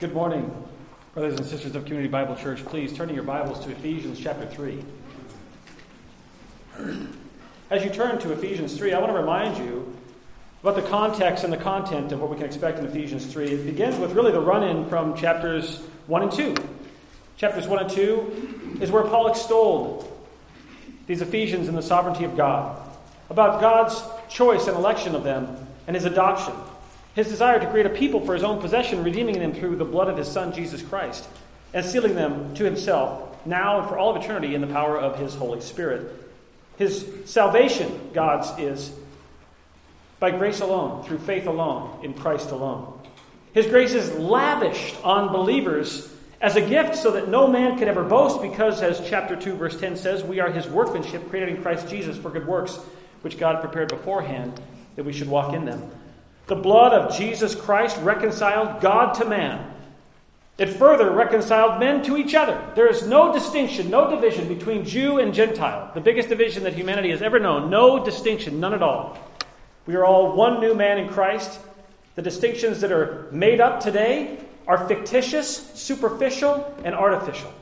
Good morning, brothers and sisters of Community Bible Church. Please turn your Bibles to Ephesians chapter 3. As you turn to Ephesians 3, I want to remind you about the context and the content of what we can expect in Ephesians 3. It begins with really the run in from chapters 1 and 2. Chapters 1 and 2 is where Paul extolled these Ephesians in the sovereignty of God, about God's choice and election of them, and his adoption his desire to create a people for his own possession, redeeming them through the blood of his Son, Jesus Christ, and sealing them to himself now and for all of eternity in the power of his Holy Spirit. His salvation, God's, is by grace alone, through faith alone, in Christ alone. His grace is lavished on believers as a gift so that no man could ever boast, because, as chapter 2, verse 10 says, we are his workmanship created in Christ Jesus for good works, which God prepared beforehand that we should walk in them. The blood of Jesus Christ reconciled God to man. It further reconciled men to each other. There is no distinction, no division between Jew and Gentile. The biggest division that humanity has ever known. No distinction, none at all. We are all one new man in Christ. The distinctions that are made up today are fictitious, superficial, and artificial.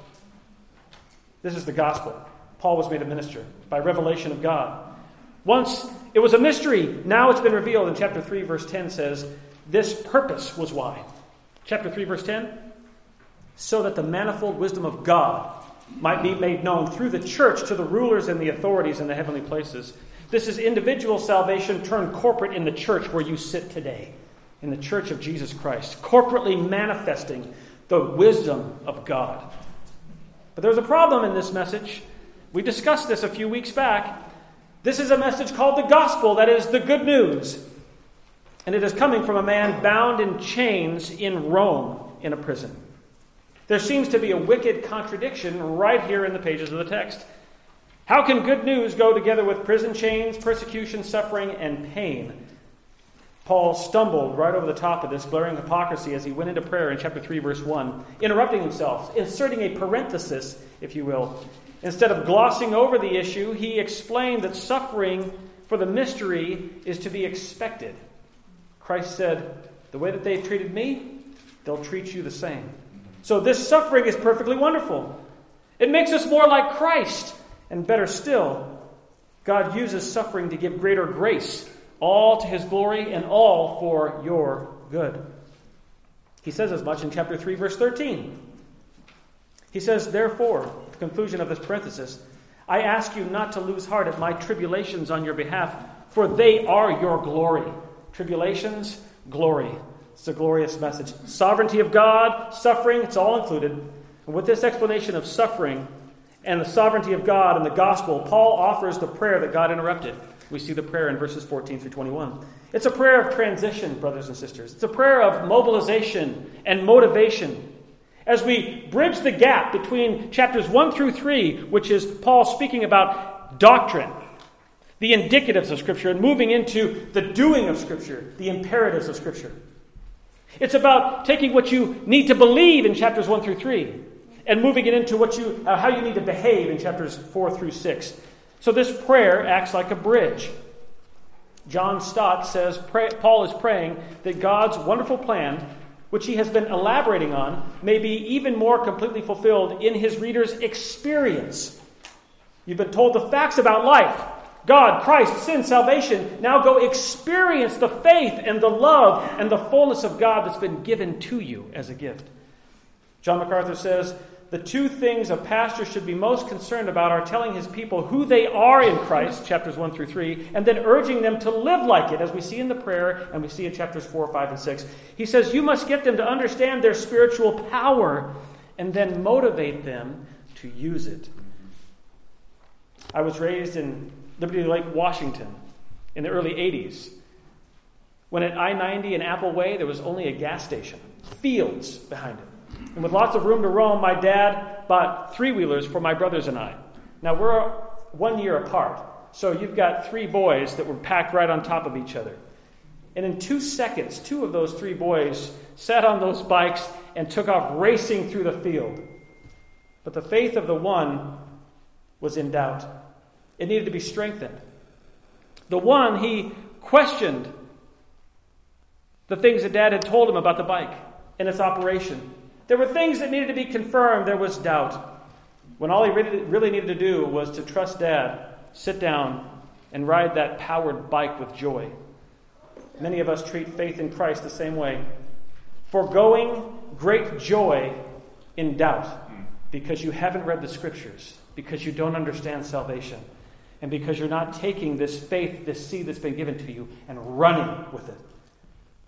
This is the gospel. Paul was made a minister by revelation of God. Once it was a mystery, now it's been revealed. And chapter 3, verse 10 says, This purpose was why. Chapter 3, verse 10 So that the manifold wisdom of God might be made known through the church to the rulers and the authorities in the heavenly places. This is individual salvation turned corporate in the church where you sit today, in the church of Jesus Christ, corporately manifesting the wisdom of God. But there's a problem in this message. We discussed this a few weeks back. This is a message called the gospel, that is, the good news. And it is coming from a man bound in chains in Rome in a prison. There seems to be a wicked contradiction right here in the pages of the text. How can good news go together with prison chains, persecution, suffering, and pain? Paul stumbled right over the top of this glaring hypocrisy as he went into prayer in chapter 3, verse 1, interrupting himself, inserting a parenthesis, if you will, Instead of glossing over the issue, he explained that suffering for the mystery is to be expected. Christ said, The way that they've treated me, they'll treat you the same. So this suffering is perfectly wonderful. It makes us more like Christ. And better still, God uses suffering to give greater grace, all to his glory and all for your good. He says as much in chapter 3, verse 13. He says, Therefore, the conclusion of this parenthesis, I ask you not to lose heart at my tribulations on your behalf, for they are your glory. Tribulations, glory. It's a glorious message. Sovereignty of God, suffering, it's all included. And with this explanation of suffering and the sovereignty of God and the gospel, Paul offers the prayer that God interrupted. We see the prayer in verses 14 through 21. It's a prayer of transition, brothers and sisters. It's a prayer of mobilization and motivation as we bridge the gap between chapters 1 through 3, which is Paul speaking about doctrine, the indicatives of Scripture, and moving into the doing of Scripture, the imperatives of Scripture. It's about taking what you need to believe in chapters 1 through 3 and moving it into what you, uh, how you need to behave in chapters 4 through 6. So this prayer acts like a bridge. John Stott says Paul is praying that God's wonderful plan which he has been elaborating on, may be even more completely fulfilled in his reader's experience. You've been told the facts about life God, Christ, sin, salvation. Now go experience the faith and the love and the fullness of God that's been given to you as a gift. John MacArthur says, the two things a pastor should be most concerned about are telling his people who they are in Christ, chapters 1 through 3, and then urging them to live like it, as we see in the prayer and we see in chapters 4, 5, and 6. He says, You must get them to understand their spiritual power and then motivate them to use it. I was raised in Liberty Lake, Washington in the early 80s, when at I 90 and Apple Way there was only a gas station, fields behind it. And with lots of room to roam, my dad bought three wheelers for my brothers and I. Now, we're one year apart, so you've got three boys that were packed right on top of each other. And in two seconds, two of those three boys sat on those bikes and took off racing through the field. But the faith of the one was in doubt, it needed to be strengthened. The one, he questioned the things that dad had told him about the bike. and its operation. There were things that needed to be confirmed. There was doubt. When all he really, needed to do was to trust Dad, sit down, and ride that powered bike with joy. Many of us treat faith in Christ the same way. Foregoing great joy in doubt because you haven't read the scriptures, because you don't understand salvation, and because you're not taking this faith, this seed that's been given to you, and running with it.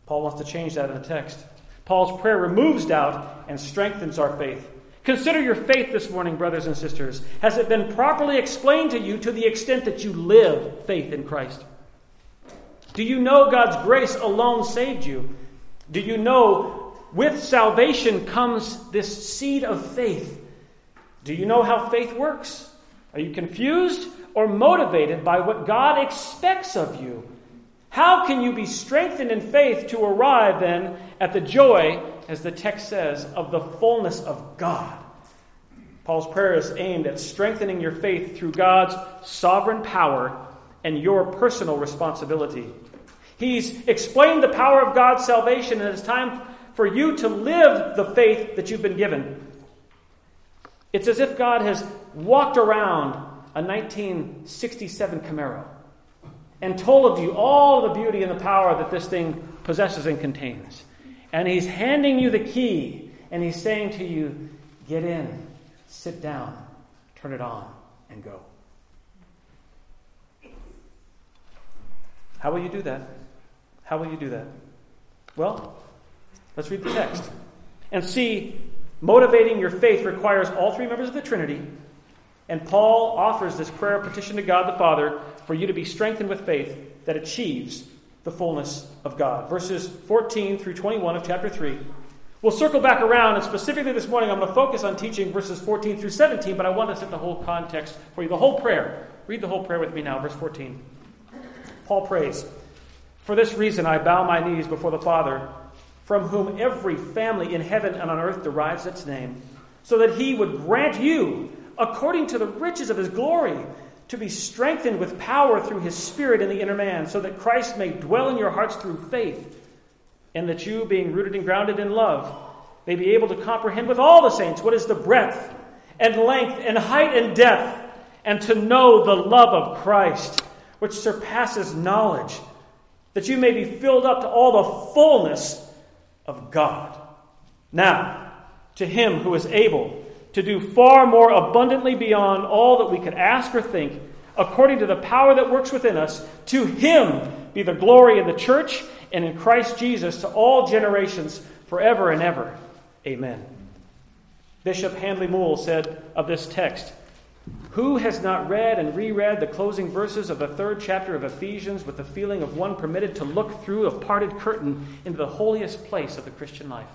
Paul wants to change that in the text. Paul's prayer removes doubt and strengthens our faith. Consider your faith this morning, brothers and sisters. Has it been properly explained to you to the extent that you live faith in Christ? Do you know God's grace alone saved you? Do you know with salvation comes this seed of faith? Do you know how faith works? Are you confused or motivated by what God expects of you? How can you be strengthened in faith to arrive then at the joy, as the text says, of the fullness of God? Paul's prayer is aimed at strengthening your faith through God's sovereign power and your personal responsibility. He's explained the power of God's salvation, and it's time for you to live the faith that you've been given. It's as if God has walked around a 1967 Camaro and told of you all the beauty and the power that this thing possesses and contains. And He's handing you the key, and He's saying to you, Get in, sit down, turn it on, and go. How will you do that? How will you do that? Well, let's read the text and see motivating your faith requires all three members of the Trinity. And Paul offers this prayer petition to God the Father for you to be strengthened with faith that achieves the fullness of God. Verses 14 through 21 of chapter 3. We'll circle back around, and specifically this morning, I'm going to focus on teaching verses 14 through 17, but I want to set the whole context for you, the whole prayer. Read the whole prayer with me now, verse 14. Paul prays. For this reason, I bow my knees before the Father, from whom every family in heaven and on earth derives its name, so that he would grant you, according to the riches of his glory, to be strengthened with power through his Spirit in the inner man, so that Christ may dwell in your hearts through faith, and that you, being rooted and grounded in love, may be able to comprehend with all the saints what is the breadth and length and height and depth, and to know the love of Christ, which surpasses knowledge that you may be filled up to all the fullness of God. Now, to him who is able to do far more abundantly beyond all that we could ask or think, according to the power that works within us, to him be the glory in the church and in Christ Jesus to all generations, forever and ever. Amen. Bishop Handley Moule said of this text, who has not read and reread the closing verses of the third chapter of Ephesians with the feeling of one permitted to look through a parted curtain into the holiest place of the Christian life?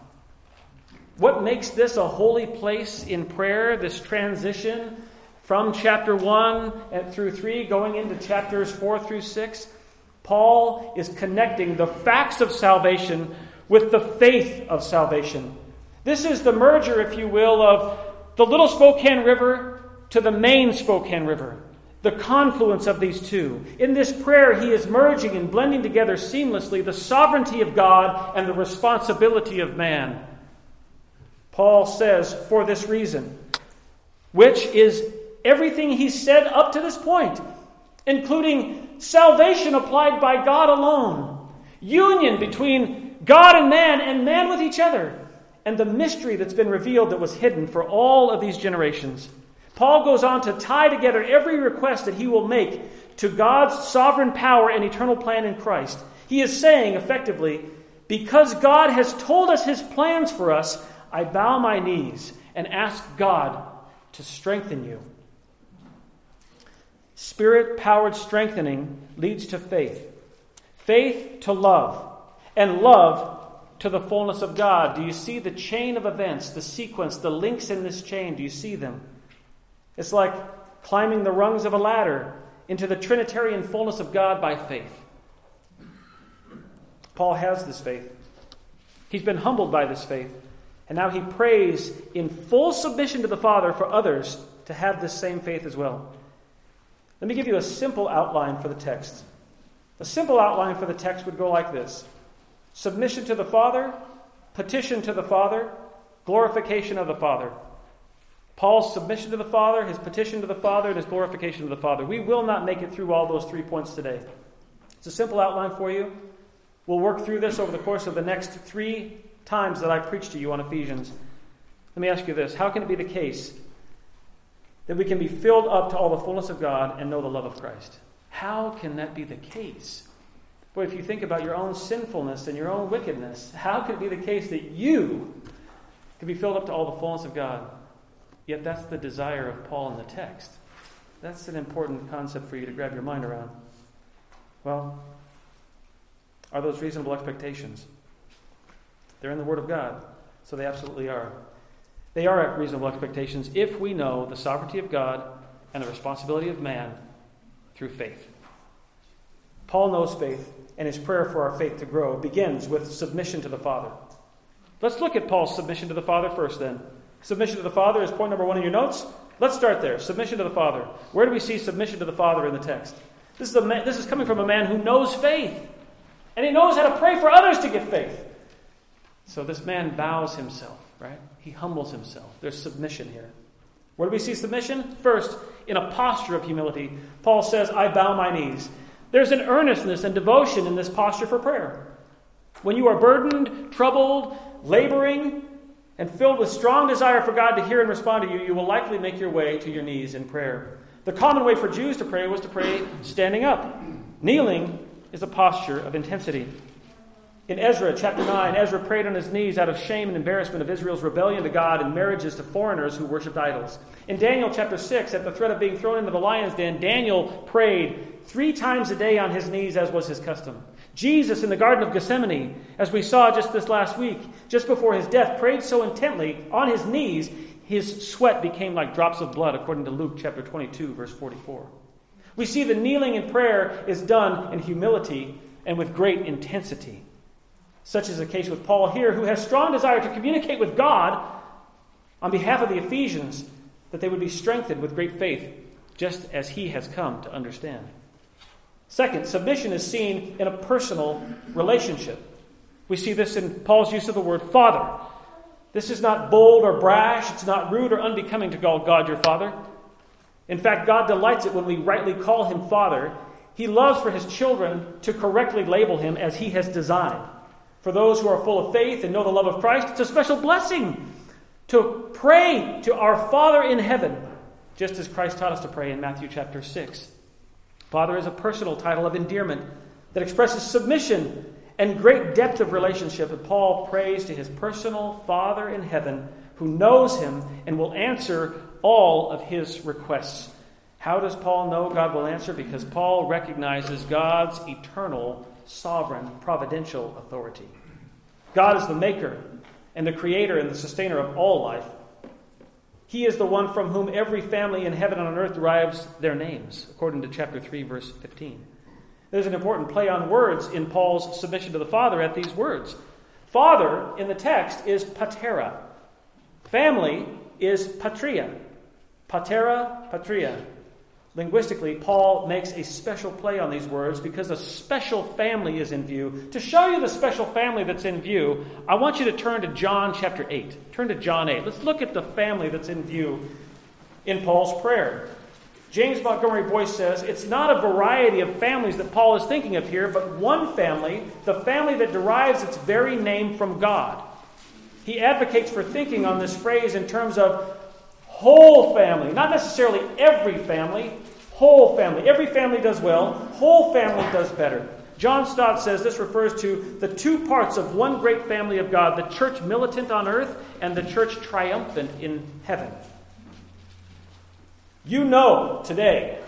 What makes this a holy place in prayer, this transition from chapter 1 through 3 going into chapters 4 through 6? Paul is connecting the facts of salvation with the faith of salvation. This is the merger, if you will, of the little Spokane River to the main Spokane River, the confluence of these two. In this prayer, he is merging and blending together seamlessly the sovereignty of God and the responsibility of man. Paul says, for this reason, which is everything he said up to this point, including salvation applied by God alone, union between God and man, and man with each other, and the mystery that's been revealed that was hidden for all of these generations. Paul goes on to tie together every request that he will make to God's sovereign power and eternal plan in Christ. He is saying, effectively, because God has told us his plans for us, I bow my knees and ask God to strengthen you. Spirit powered strengthening leads to faith, faith to love, and love to the fullness of God. Do you see the chain of events, the sequence, the links in this chain? Do you see them? It's like climbing the rungs of a ladder into the Trinitarian fullness of God by faith. Paul has this faith. He's been humbled by this faith. And now he prays in full submission to the Father for others to have this same faith as well. Let me give you a simple outline for the text. A simple outline for the text would go like this Submission to the Father, petition to the Father, glorification of the Father. Paul's submission to the Father, his petition to the Father, and his glorification of the Father. We will not make it through all those three points today. It's a simple outline for you. We'll work through this over the course of the next three times that I preach to you on Ephesians. Let me ask you this How can it be the case that we can be filled up to all the fullness of God and know the love of Christ? How can that be the case? Boy, if you think about your own sinfulness and your own wickedness, how could it be the case that you can be filled up to all the fullness of God? Yet that's the desire of Paul in the text. That's an important concept for you to grab your mind around. Well, are those reasonable expectations? They're in the Word of God, so they absolutely are. They are at reasonable expectations if we know the sovereignty of God and the responsibility of man through faith. Paul knows faith, and his prayer for our faith to grow begins with submission to the Father. Let's look at Paul's submission to the Father first, then. Submission to the Father is point number one in your notes. Let's start there. Submission to the Father. Where do we see submission to the Father in the text? This is, a man, this is coming from a man who knows faith, and he knows how to pray for others to get faith. So this man bows himself, right? He humbles himself. There's submission here. Where do we see submission? First, in a posture of humility. Paul says, I bow my knees. There's an earnestness and devotion in this posture for prayer. When you are burdened, troubled, laboring, and filled with strong desire for God to hear and respond to you, you will likely make your way to your knees in prayer. The common way for Jews to pray was to pray standing up. Kneeling is a posture of intensity. In Ezra chapter 9, Ezra prayed on his knees out of shame and embarrassment of Israel's rebellion to God and marriages to foreigners who worshipped idols. In Daniel chapter 6, at the threat of being thrown into the lion's den, Daniel prayed three times a day on his knees, as was his custom. Jesus in the Garden of Gethsemane, as we saw just this last week, just before his death, prayed so intently on his knees, his sweat became like drops of blood, according to Luke chapter 22, verse 44. We see the kneeling in prayer is done in humility and with great intensity. Such is the case with Paul here, who has strong desire to communicate with God on behalf of the Ephesians that they would be strengthened with great faith, just as he has come to understand. Second, submission is seen in a personal relationship. We see this in Paul's use of the word father. This is not bold or brash, it's not rude or unbecoming to call God your father. In fact, God delights it when we rightly call him father. He loves for his children to correctly label him as he has designed. For those who are full of faith and know the love of Christ, it's a special blessing to pray to our Father in heaven, just as Christ taught us to pray in Matthew chapter 6. Father is a personal title of endearment that expresses submission and great depth of relationship. And Paul prays to his personal Father in heaven who knows him and will answer all of his requests. How does Paul know God will answer? Because Paul recognizes God's eternal sovereign, providential authority. God is the maker and the creator and the sustainer of all life. He is the one from whom every family in heaven and on earth derives their names, according to chapter 3, verse 15. There's an important play on words in Paul's submission to the Father at these words. Father in the text is patera. Family is patria. Patera, patria. Linguistically, Paul makes a special play on these words because a special family is in view. To show you the special family that's in view, I want you to turn to John chapter 8. Turn to John 8. Let's look at the family that's in view in Paul's prayer. James Montgomery Boice says it's not a variety of families that Paul is thinking of here, but one family, the family that derives its very name from God. He advocates for thinking on this phrase in terms of whole family, not necessarily every family, whole family. Every family does well, whole family does better. John Stott says this refers to the two parts of one great family of God the church militant on earth and the church triumphant in heaven. You know today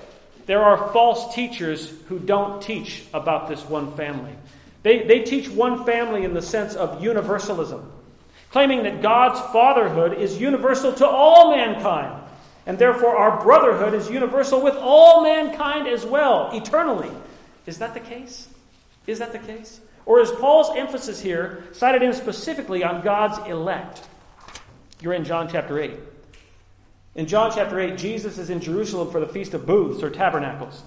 there are false teachers who don't teach about this one family. They, they teach one family in the sense of universalism claiming that God's fatherhood is universal to all mankind, and therefore our brotherhood is universal with all mankind as well, eternally. Is that the case? Is that the case? Or is Paul's emphasis here cited in specifically on God's elect? You're in John chapter 8. In John chapter 8, Jesus is in Jerusalem for the Feast of Booths or Tabernacles.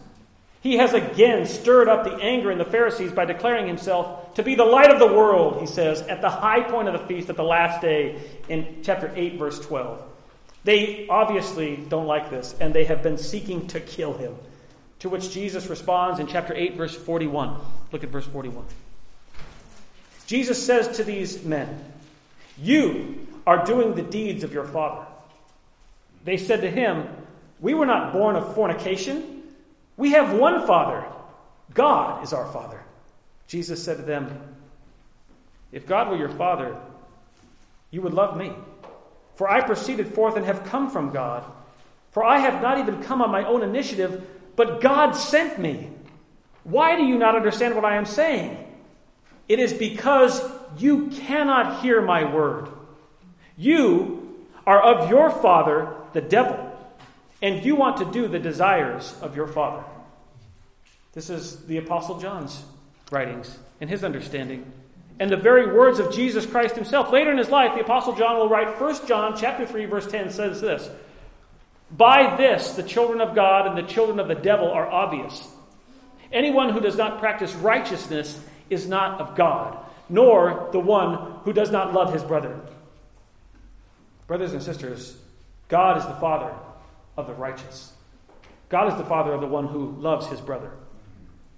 He has again stirred up the anger in the Pharisees by declaring himself to be the light of the world, he says, at the high point of the feast at the last day in chapter 8, verse 12. They obviously don't like this, and they have been seeking to kill him. To which Jesus responds in chapter 8, verse 41. Look at verse 41. Jesus says to these men, You are doing the deeds of your father. They said to him, We were not born of fornication. We have one Father. God is our Father. Jesus said to them, If God were your Father, you would love me. For I proceeded forth and have come from God. For I have not even come on my own initiative, but God sent me. Why do you not understand what I am saying? It is because you cannot hear my word. You are of your father, the devil and you want to do the desires of your father. This is the Apostle John's writings and his understanding. And the very words of Jesus Christ himself. Later in his life, the Apostle John will write 1 John chapter 3, verse 10 says this By this the children of God and the children of the devil are obvious. Anyone who does not practice righteousness is not of God, nor the one who does not love his brother. Brothers and sisters, God is the Father of the righteous. God is the Father of the one who loves his brother.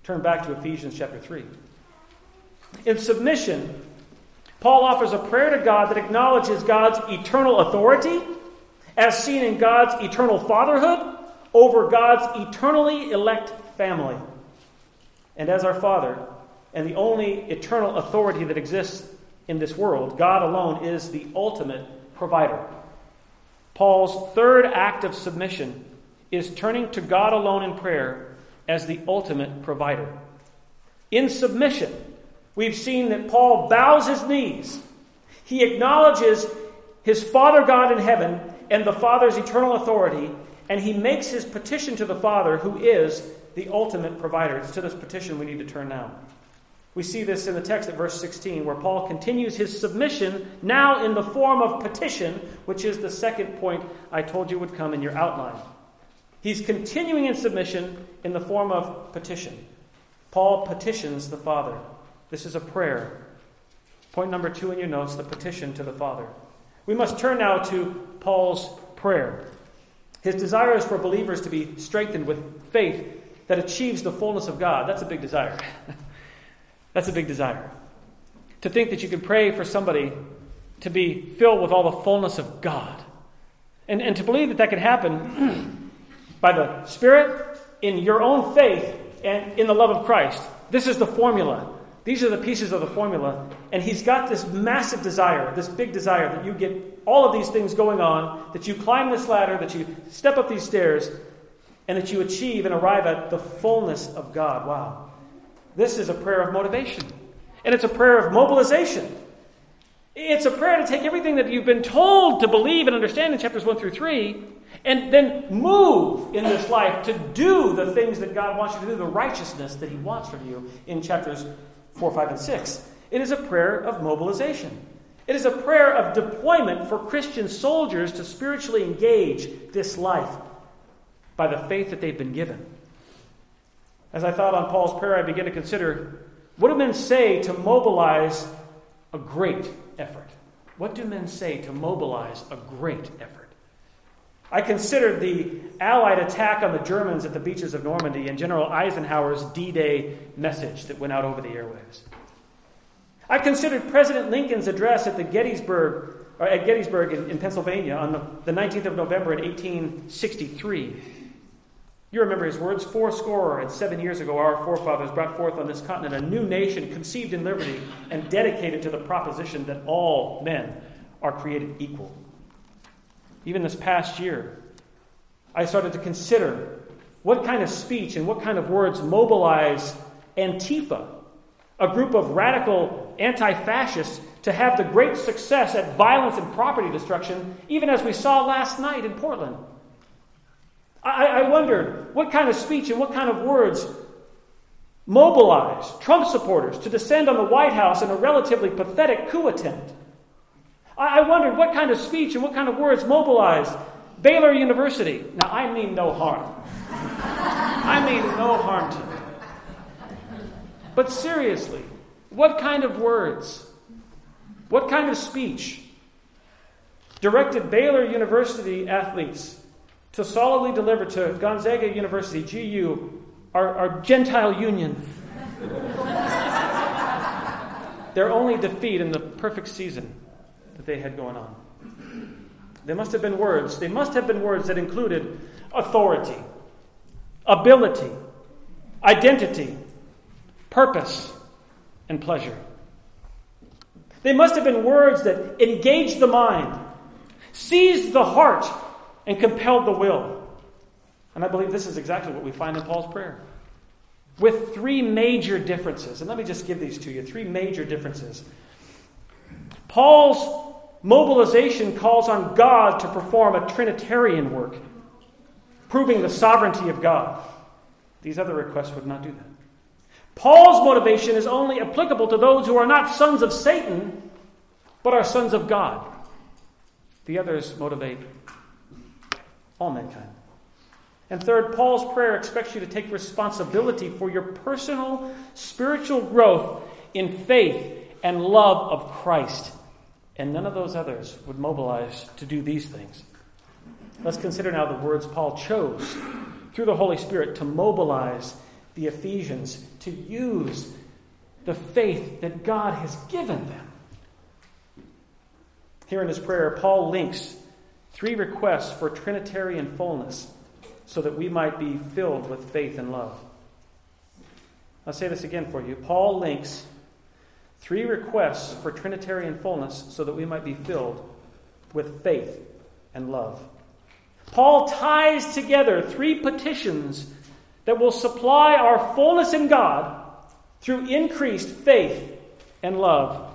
Turn back to Ephesians chapter 3. In submission, Paul offers a prayer to God that acknowledges God's eternal authority, as seen in God's eternal fatherhood, over God's eternally elect family. And as our Father, and the only eternal authority that exists in this world, God alone is the ultimate provider. Paul's third act of submission is turning to God alone in prayer as the ultimate provider. In submission, we've seen that Paul bows his knees. He acknowledges his Father God in heaven and the Father's eternal authority, and he makes his petition to the Father, who is the ultimate provider. It's to this petition we need to turn now. We see this in the text at verse 16, where Paul continues his submission now in the form of petition, which is the second point I told you would come in your outline. He's continuing in submission in the form of petition. Paul petitions the Father. This is a prayer. Point number two in your notes the petition to the Father. We must turn now to Paul's prayer. His desire is for believers to be strengthened with faith that achieves the fullness of God. That's a big desire. That's a big desire. To think that you can pray for somebody to be filled with all the fullness of God. And, and to believe that that can happen by the Spirit, in your own faith, and in the love of Christ. This is the formula. These are the pieces of the formula. And he's got this massive desire, this big desire that you get all of these things going on, that you climb this ladder, that you step up these stairs, and that you achieve and arrive at the fullness of God. Wow. This is a prayer of motivation, and it's a prayer of mobilization. It's a prayer to take everything that you've been told to believe and understand in chapters 1 through 3 and then move in this life to do the things that God wants you to do, the righteousness that He wants from you in chapters 4, 5, and 6. It is a prayer of mobilization. It is a prayer of deployment for Christian soldiers to spiritually engage this life by the faith that they've been given. As I thought on Paul's prayer, I began to consider what do men say to mobilize a great effort? What do men say to mobilize a great effort? I considered the Allied attack on the Germans at the beaches of Normandy and General Eisenhower's D Day message that went out over the airwaves. I considered President Lincoln's address at the Gettysburg, uh, at Gettysburg in, in Pennsylvania on the, the 19th of November in 1863 you remember his words Four score and seven years ago, our forefathers brought forth on this continent a new nation conceived in liberty and dedicated to the proposition that all men are created equal. Even this past year, I started to consider what kind of speech and what kind of words mobilize Antifa, a group of radical anti fascists, to have the great success at violence and property destruction, even as we saw last night in Portland. I, I wondered what kind of speech and what kind of words mobilized Trump supporters to descend on the White House in a relatively pathetic coup attempt. I, I wondered what kind of speech and what kind of words mobilized Baylor University. Now, I mean no harm. I mean no harm to them. But seriously, what kind of words? What kind of speech directed Baylor University athletes to solidly deliver to Gonzaga University, GU, our, our Gentile union, their only defeat in the perfect season that they had going on? They must have been words. They must have been words that included authority, ability, identity, purpose, and pleasure. They must have been words that engaged the mind, seized the heart, and compelled the will. And I believe this is exactly what we find in Paul's prayer. With three major differences. And let me just give these to you three major differences. Paul's Mobilization calls on God to perform a Trinitarian work, proving the sovereignty of God. These other requests would not do that. Paul's motivation is only applicable to those who are not sons of Satan, but are sons of God. The others motivate all mankind. And third, Paul's prayer expects you to take responsibility for your personal spiritual growth in faith and love of Christ and none of those others would mobilize to do these things. Let's consider now the words Paul chose through the Holy Spirit to mobilize the Ephesians to use the faith that God has given them. Here in his prayer, Paul links three requests for Trinitarian fullness so that we might be filled with faith and love. I'll say this again for you. Paul links Three requests for Trinitarian fullness so that we might be filled with faith and love. Paul ties together three petitions that will supply our fullness in God through increased faith and love.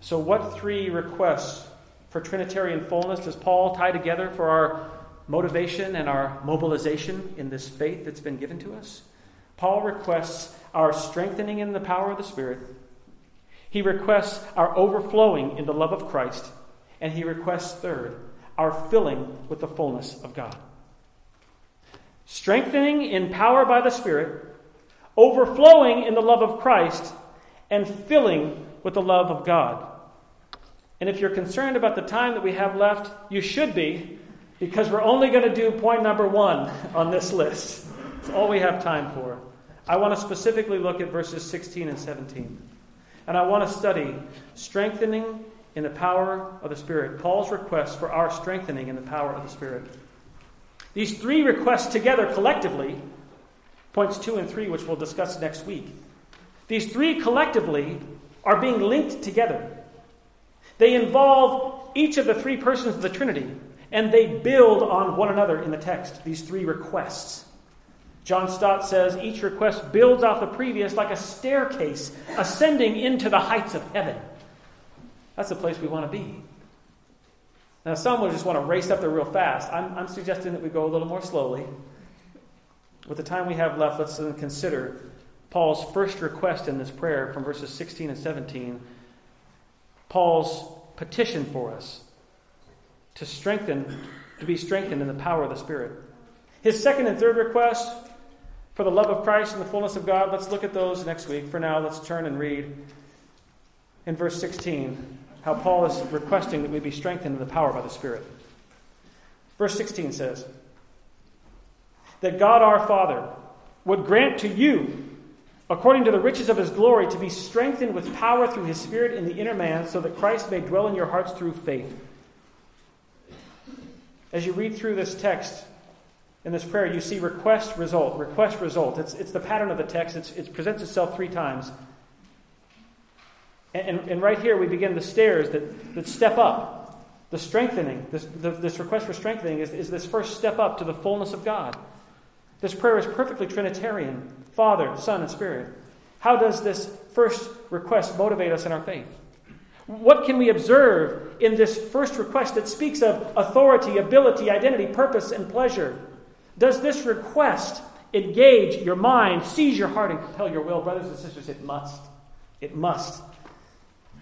So, what three requests for Trinitarian fullness does Paul tie together for our motivation and our mobilization in this faith that's been given to us? Paul requests our strengthening in the power of the Spirit he requests our overflowing in the love of Christ. And he requests, third, our filling with the fullness of God. Strengthening in power by the Spirit, overflowing in the love of Christ, and filling with the love of God. And if you're concerned about the time that we have left, you should be, because we're only going to do point number one on this list. It's all we have time for. I want to specifically look at verses 16 and 17. And I want to study strengthening in the power of the Spirit. Paul's request for our strengthening in the power of the Spirit. These three requests together collectively, points two and three, which we'll discuss next week, these three collectively are being linked together. They involve each of the three persons of the Trinity, and they build on one another in the text, these three requests. John Stott says each request builds off the previous like a staircase ascending into the heights of heaven. That's the place we want to be. Now, some will just want to race up there real fast. I'm, I'm suggesting that we go a little more slowly. With the time we have left, let's then consider Paul's first request in this prayer from verses 16 and 17. Paul's petition for us to strengthen, to be strengthened in the power of the Spirit. His second and third request for the love of Christ and the fullness of God. Let's look at those next week. For now, let's turn and read in verse 16 how Paul is requesting that we be strengthened in the power by the Spirit. Verse 16 says, That God our Father would grant to you, according to the riches of his glory, to be strengthened with power through his Spirit in the inner man, so that Christ may dwell in your hearts through faith. As you read through this text, in this prayer, you see request, result, request, result. It's, it's the pattern of the text, it's, it presents itself three times. And, and, and, right here, we begin the stairs that, that step up. The strengthening, this, the, this request for strengthening is, is this first step up to the fullness of God. This prayer is perfectly Trinitarian Father, Son, and Spirit. How does this first request motivate us in our faith? What can we observe in this first request that speaks of authority, ability, identity, purpose, and pleasure? Does this request engage your mind, seize your heart, and compel your will? Brothers and sisters, it must. It must.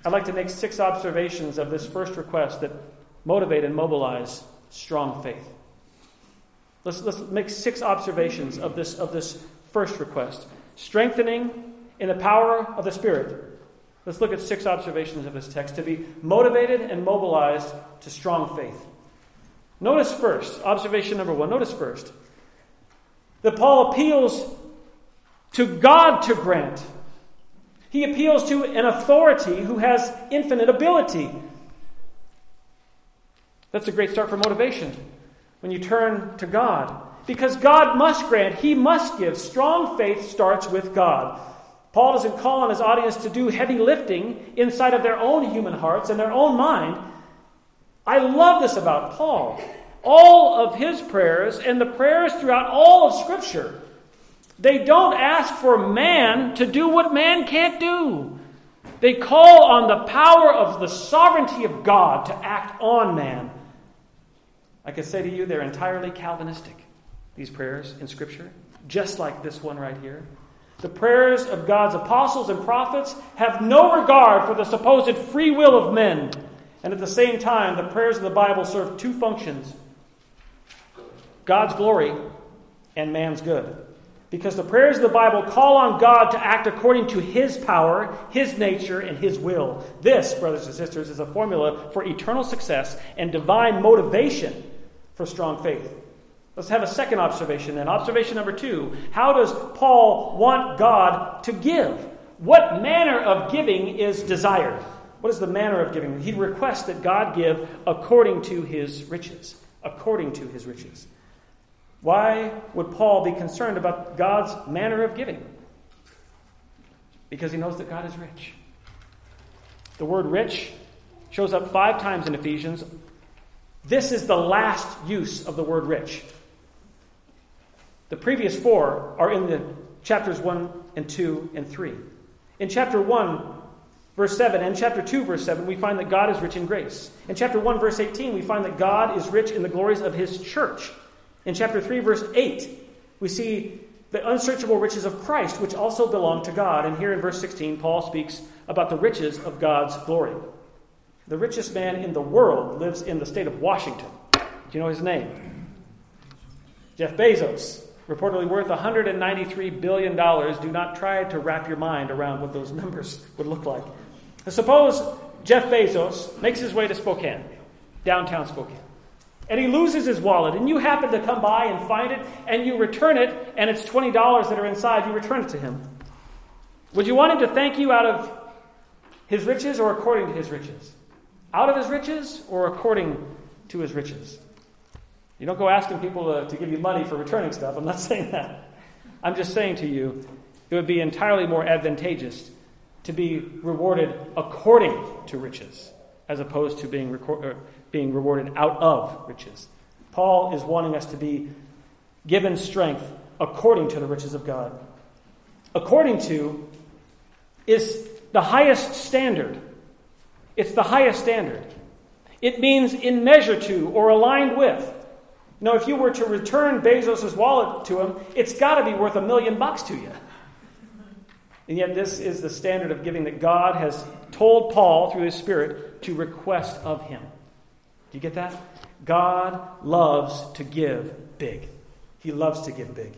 I'd like to make six observations of this first request that motivate and mobilize strong faith. Let's, let's make six observations of this, of this first request strengthening in the power of the Spirit. Let's look at six observations of this text to be motivated and mobilized to strong faith. Notice first, observation number one, notice first that Paul appeals to God to grant. He appeals to an authority who has infinite ability. That's a great start for motivation when you turn to God. Because God must grant, He must give. Strong faith starts with God. Paul doesn't call on his audience to do heavy lifting inside of their own human hearts and their own mind. I love this about Paul. All of his prayers and the prayers throughout all of Scripture, they don't ask for man to do what man can't do. They call on the power of the sovereignty of God to act on man. I could say to you, they're entirely Calvinistic, these prayers in Scripture, just like this one right here. The prayers of God's apostles and prophets have no regard for the supposed free will of men. And at the same time, the prayers of the Bible serve two functions God's glory and man's good. Because the prayers of the Bible call on God to act according to His power, His nature, and His will. This, brothers and sisters, is a formula for eternal success and divine motivation for strong faith. Let's have a second observation then. Observation number two How does Paul want God to give? What manner of giving is desired? What is the manner of giving? He requests that God give according to his riches. According to his riches. Why would Paul be concerned about God's manner of giving? Because he knows that God is rich. The word rich shows up five times in Ephesians, this is the last use of the word rich. The previous four are in the chapters 1 and 2 and 3. In chapter 1, verse 7, and chapter 2, verse 7, we find that God is rich in grace. In chapter 1, verse 18, we find that God is rich in the glories of his church. In chapter 3, verse 8, we see the unsearchable riches of Christ, which also belong to God. And here in verse 16, Paul speaks about the riches of God's glory. The richest man in the world lives in the state of Washington. Do you know his name? Jeff Bezos, reportedly worth $193 billion. Do not try to wrap your mind around what those numbers would look like. suppose Jeff Bezos makes his way to Spokane, downtown Spokane, and he loses his wallet, and you happen to come by and find it, and you return it, and it's $20 that are inside, you return it to him. Would you want him to thank you out of his riches or according to his riches? out of his riches or according to his riches. You don't go asking people to, to give you money for returning stuff. I'm not saying that. I'm just saying to you, it would be entirely more advantageous to be rewarded according to riches as opposed to being, record, being rewarded out of riches. Paul is wanting us to be given strength according to the riches of God. According to is the highest standard it's the highest standard. It means in measure to or aligned with. Now, if you were to return Bezos' wallet to him, it's got to be worth a million bucks to you. And yet, this is the standard of giving that God has told Paul through his Spirit to request of him. Do you get that? God loves to give big. He loves to give big.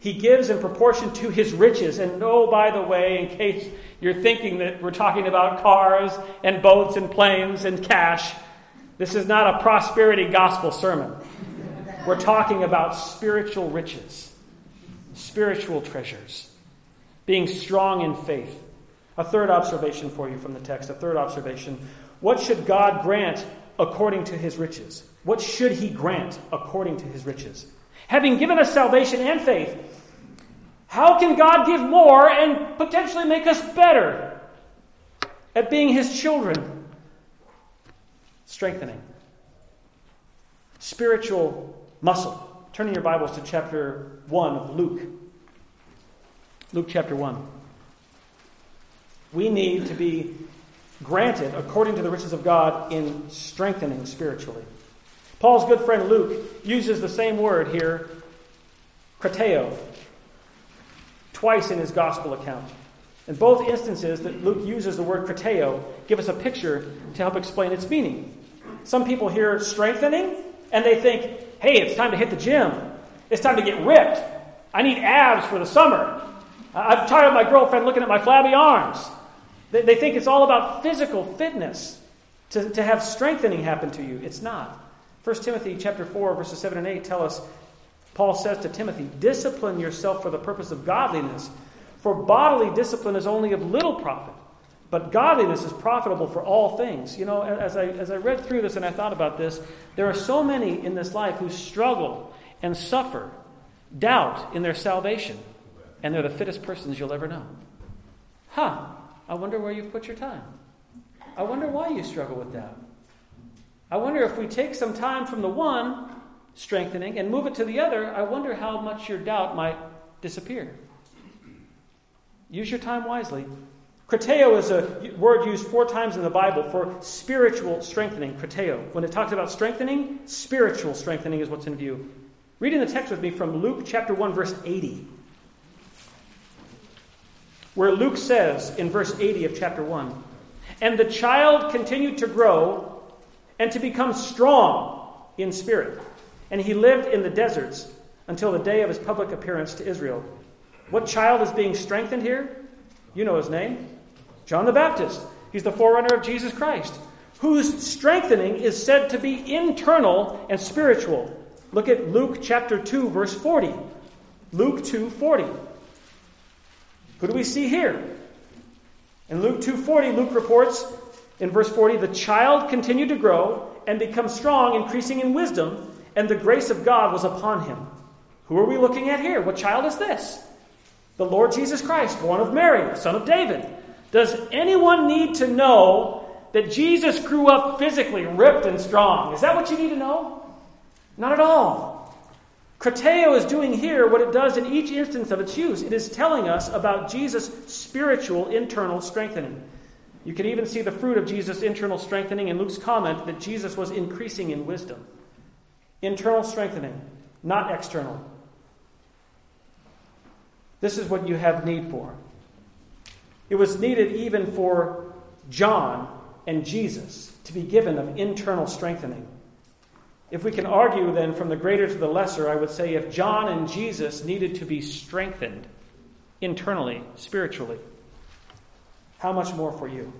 He gives in proportion to his riches. And oh, by the way, in case you're thinking that we're talking about cars and boats and planes and cash, this is not a prosperity gospel sermon. We're talking about spiritual riches, spiritual treasures, being strong in faith. A third observation for you from the text, a third observation. What should God grant according to his riches? What should he grant according to his riches? Having given us salvation and faith, how can God give more and potentially make us better at being His children? Strengthening. Spiritual muscle. Turning your Bibles to chapter 1 of Luke. Luke chapter 1. We need to be granted, according to the riches of God, in strengthening spiritually. Paul's good friend Luke uses the same word here, krateo, twice in his gospel account. In both instances that Luke uses the word krateo, give us a picture to help explain its meaning. Some people hear strengthening and they think, hey, it's time to hit the gym. It's time to get ripped. I need abs for the summer. I'm tired of my girlfriend looking at my flabby arms. They, they think it's all about physical fitness to, to have strengthening happen to you. It's not. 1 Timothy chapter 4, verses 7 and 8 tell us, Paul says to Timothy, discipline yourself for the purpose of godliness, for bodily discipline is only of little profit, but godliness is profitable for all things. You know, as I, as I read through this and I thought about this, there are so many in this life who struggle and suffer doubt in their salvation, and they're the fittest persons you'll ever know. Huh, I wonder where you've put your time. I wonder why you struggle with doubt. I wonder if we take some time from the one, strengthening, and move it to the other, I wonder how much your doubt might disappear. Use your time wisely. Krateo is a word used four times in the Bible for spiritual strengthening. Krateo. When it talks about strengthening, spiritual strengthening is what's in view. Reading the text with me from Luke chapter 1, verse 80, where Luke says in verse 80 of chapter 1 And the child continued to grow and to become strong in spirit, and he lived in the deserts until the day of his public appearance to Israel. What child is being strengthened here? You know his name John the Baptist. He's the forerunner of Jesus Christ, whose strengthening is said to be internal and spiritual. Look at Luke chapter 2 verse 40. Luke 2:40. Who do we see here? In Luke 2:40 Luke reports in verse 40 the child continued to grow and become strong increasing in wisdom and the grace of God was upon him. Who are we looking at here? What child is this? The Lord Jesus Christ, born of Mary, son of David. Does anyone need to know that Jesus grew up physically ripped and strong? Is that what you need to know? Not at all. Krateo is doing here what it does in each instance of its use. It is telling us about Jesus' spiritual internal strengthening. You can even see the fruit of Jesus' internal strengthening in Luke's comment that Jesus was increasing in wisdom. Internal strengthening, not external. This is what you have need for. It was needed even for John and Jesus to be given of internal strengthening. If we can argue then from the greater to the lesser, I would say if John and Jesus needed to be strengthened internally, spiritually, how much more for you?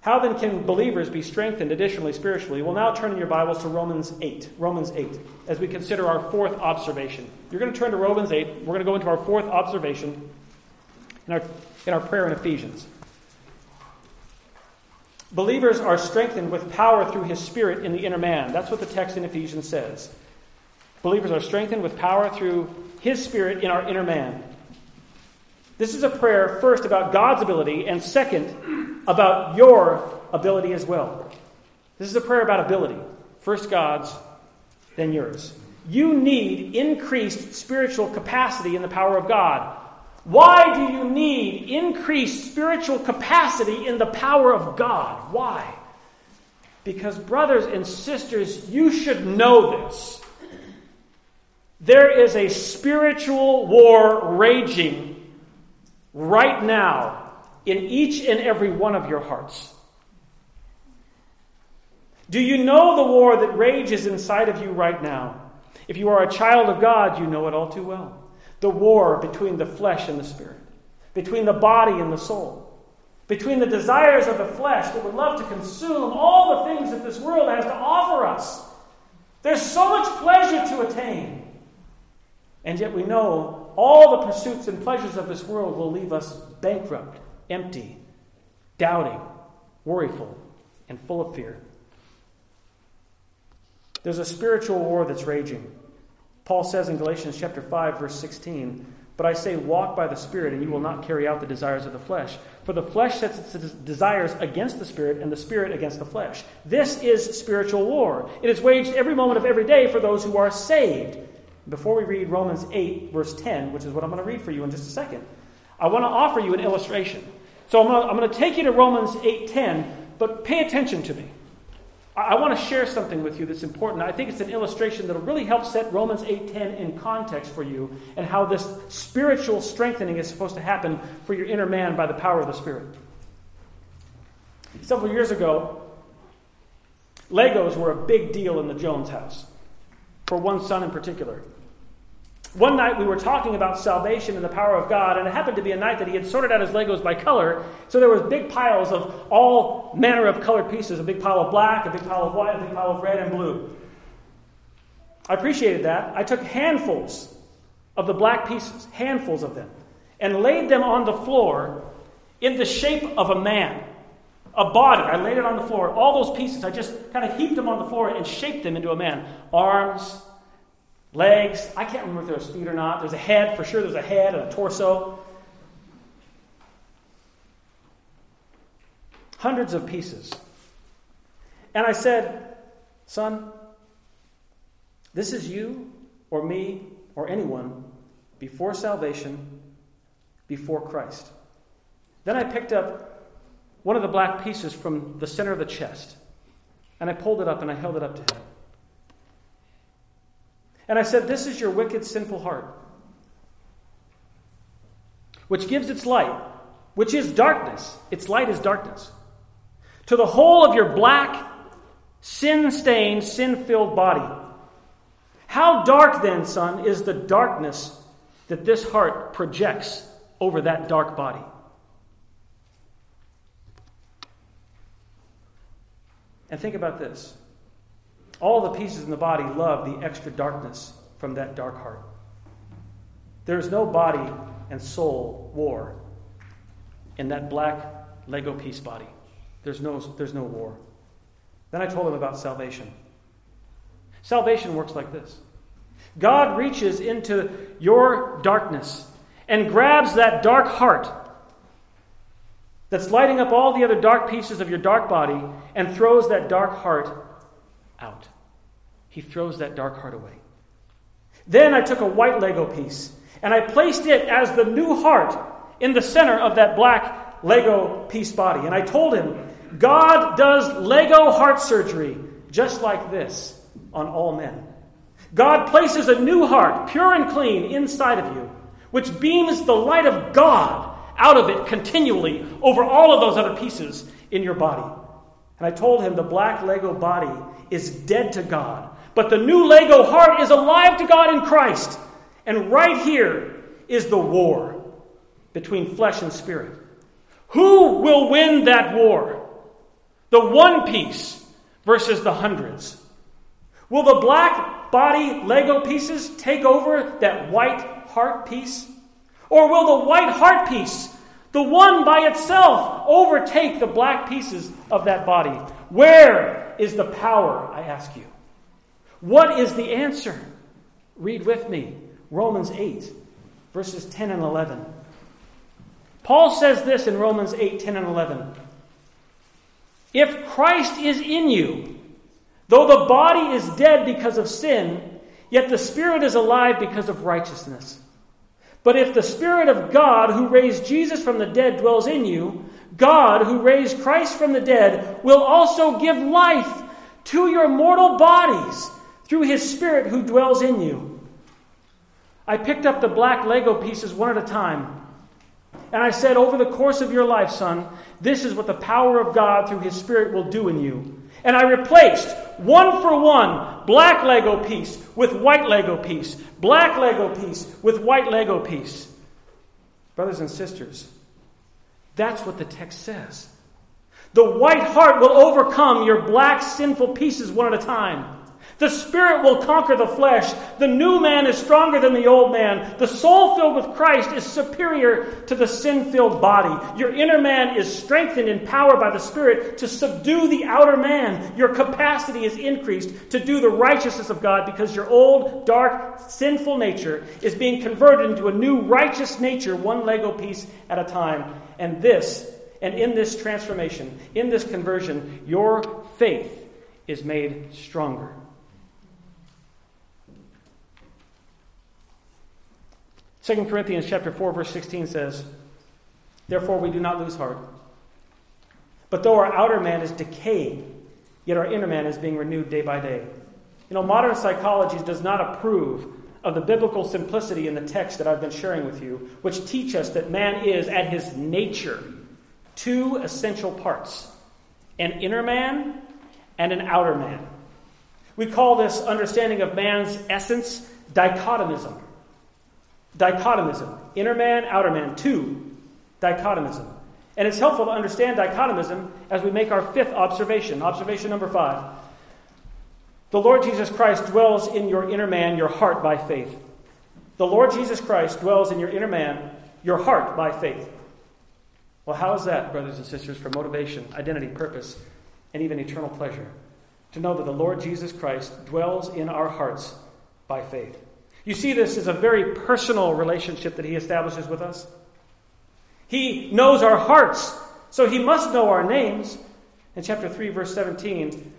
How then can believers be strengthened additionally spiritually? We'll now turn in your Bibles to Romans 8. Romans 8, as we consider our fourth observation. You're going to turn to Romans 8. We're going to go into our fourth observation in our, in our prayer in Ephesians. Believers are strengthened with power through his spirit in the inner man. That's what the text in Ephesians says. Believers are strengthened with power through his spirit in our inner man. This is a prayer, first, about God's ability, and second, about your ability as well. This is a prayer about ability. First God's, then yours. You need increased spiritual capacity in the power of God. Why do you need increased spiritual capacity in the power of God? Why? Because, brothers and sisters, you should know this. There is a spiritual war raging right now in each and every one of your hearts. Do you know the war that rages inside of you right now? If you are a child of God, you know it all too well the war between the flesh and the spirit, between the body and the soul, between the desires of the flesh that would love to consume all the things that this world has to offer us. There's so much pleasure to attain. And yet we know all the pursuits and pleasures of this world will leave us bankrupt, empty, doubting, worryful, and full of fear. There's a spiritual war that's raging. Paul says in Galatians chapter 5 verse 16, "But I say walk by the Spirit and you will not carry out the desires of the flesh, for the flesh sets its desires against the Spirit and the Spirit against the flesh." This is spiritual war. It is waged every moment of every day for those who are saved. Before we read Romans 8 verse 10, which is what I'm going to read for you in just a second, I want to offer you an illustration. So I'm going to, I'm going to take you to Romans 8:10, but pay attention to me. I want to share something with you that's important. I think it's an illustration that'll really help set Romans 8:10 in context for you and how this spiritual strengthening is supposed to happen for your inner man by the power of the Spirit. Several years ago, Legos were a big deal in the Jones house, for one son in particular. One night we were talking about salvation and the power of God, and it happened to be a night that he had sorted out his Legos by color. So there was big piles of all manner of colored pieces: a big pile of black, a big pile of white, a big pile of red and blue. I appreciated that. I took handfuls of the black pieces, handfuls of them, and laid them on the floor in the shape of a man, a body. I laid it on the floor. All those pieces, I just kind of heaped them on the floor and shaped them into a man. Arms, legs. I can't remember if there's feet or not. There's a head, for sure, there's a head and a torso. Hundreds of pieces. And I said, Son, this is you or me or anyone before salvation, before Christ. Then I picked up one of the black pieces from the center of the chest, and I pulled it up and I held it up to him. And I said, This is your wicked, sinful heart, which gives its light, which is darkness. Its light is darkness. To the whole of your black, sin stained, sin filled body. How dark, then, son, is the darkness that this heart projects over that dark body? And think about this. All the pieces in the body love the extra darkness from that dark heart. There is no body and soul war in that black Lego piece body. There's no, there's no war. Then I told him about salvation. Salvation works like this God reaches into your darkness and grabs that dark heart that's lighting up all the other dark pieces of your dark body and throws that dark heart out. He throws that dark heart away. Then I took a white Lego piece and I placed it as the new heart in the center of that black Lego piece body. And I told him, God does Lego heart surgery just like this on all men. God places a new heart, pure and clean, inside of you, which beams the light of God out of it continually over all of those other pieces in your body. And I told him the black Lego body is dead to God, but the new Lego heart is alive to God in Christ. And right here is the war between flesh and spirit. Who will win that war? The one piece versus the hundreds. Will the black body Lego pieces take over that white heart piece? Or will the white heart piece, the one by itself, overtake the black pieces of that body? Where is the power, I ask you? What is the answer? Read with me Romans 8, verses 10 and 11. Paul says this in Romans 8, 10 and 11. If Christ is in you, though the body is dead because of sin, yet the spirit is alive because of righteousness. But if the Spirit of God, who raised Jesus from the dead, dwells in you, God, who raised Christ from the dead, will also give life to your mortal bodies through his Spirit who dwells in you. I picked up the black Lego pieces one at a time. And I said, Over the course of your life, son, this is what the power of God through his Spirit will do in you. And I replaced one for one black Lego piece with white Lego piece, black Lego piece with white Lego piece. Brothers and sisters, that's what the text says. The white heart will overcome your black sinful pieces one at a time. The spirit will conquer the flesh. The new man is stronger than the old man. The soul filled with Christ is superior to the sin filled body. Your inner man is strengthened in power by the Spirit to subdue the outer man. Your capacity is increased to do the righteousness of God because your old, dark, sinful nature is being converted into a new righteous nature, one Lego piece at a time. And this, and in this transformation, in this conversion, your faith is made stronger. 2 Corinthians chapter 4 verse 16 says, "Therefore we do not lose heart. But though our outer man is decaying, yet our inner man is being renewed day by day." You know, modern psychology does not approve of the biblical simplicity in the text that I've been sharing with you, which teach us that man is at his nature two essential parts, an inner man and an outer man. We call this understanding of man's essence dichotomism. Dichotomism inner man, outer man. Two, dichotomism. And it's helpful to understand dichotomism as we make our fifth observation. Observation number five. The Lord Jesus Christ dwells in your inner man, your heart, by faith. The Lord Jesus Christ dwells in your inner man, your heart, by faith. Well, how is that, brothers and sisters, for motivation, identity, purpose, and even eternal pleasure? To know that the Lord Jesus Christ dwells in our hearts by faith. You see this is a very personal relationship that he establishes with us. He knows our hearts, so he must know our names. In chapter 3, verse 17,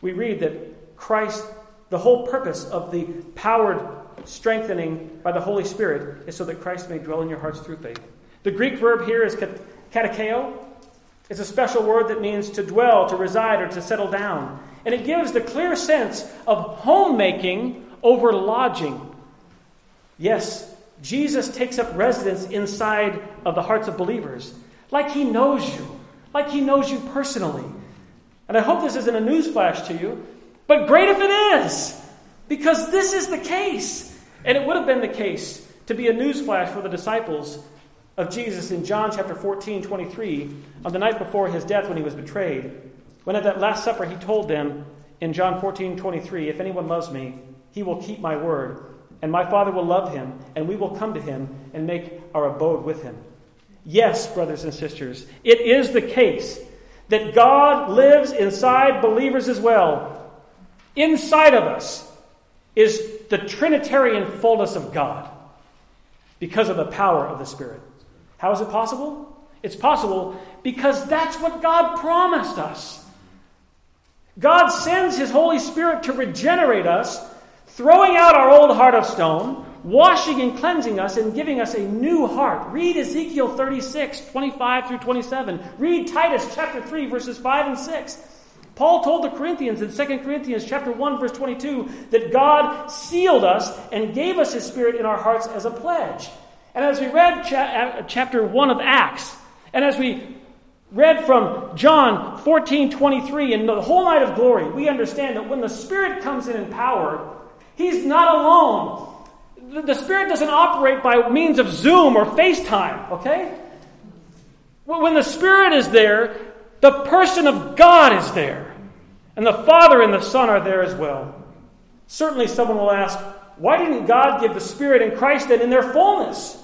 we read that Christ, the whole purpose of the powered strengthening by the Holy Spirit is so that Christ may dwell in your hearts through faith. The Greek verb here is katoikeo. It's a special word that means to dwell, to reside, or to settle down. And it gives the clear sense of homemaking over lodging. Yes, Jesus takes up residence inside of the hearts of believers, like he knows you, like he knows you personally. And I hope this isn't a newsflash to you, but great if it is, because this is the case. And it would have been the case to be a newsflash for the disciples of Jesus in John chapter 14, 23, on the night before his death when he was betrayed. When at that Last Supper he told them in John 14, 23, If anyone loves me, he will keep my word and my Father will love him, and we will come to him and make our abode with him. Yes, brothers and sisters, it is the case that God lives inside believers as well. Inside of us is the Trinitarian fullness of God because of the power of the Spirit. How is it possible? It's possible because that's what God promised us. God sends His Holy Spirit to regenerate us throwing out our old heart of stone, washing and cleansing us, and giving us a new heart. Read Ezekiel 36, 25 through 27. Read Titus chapter 3, verses 5 and 6. Paul told the Corinthians in 2 Corinthians chapter 1 verse 22 that God sealed us and gave us his spirit in our hearts as a pledge. And as we read cha- uh, chapter 1 of Acts, and as we read from John 14, 23 and the whole night of glory, we understand that when the Spirit comes in in power, He's not alone. The Spirit doesn't operate by means of Zoom or FaceTime, okay? When the Spirit is there, the person of God is there. And the Father and the Son are there as well. Certainly, someone will ask, why didn't God give the Spirit and Christ then in their fullness?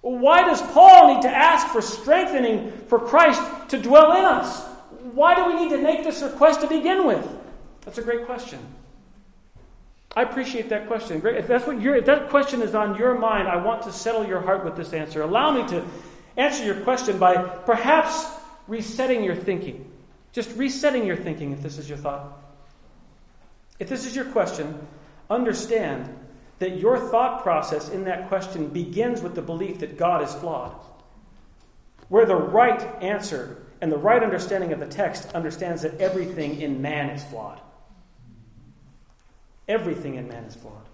Why does Paul need to ask for strengthening for Christ to dwell in us? Why do we need to make this request to begin with? That's a great question. I appreciate that question. If that's what if that question is on your mind, I want to settle your heart with this answer. Allow me to answer your question by perhaps resetting your thinking. Just resetting your thinking if this is your thought. If this is your question, understand that your thought process in that question begins with the belief that God is flawed. Where the right answer and the right understanding of the text understands that everything in man is flawed. Everything in man is flawed.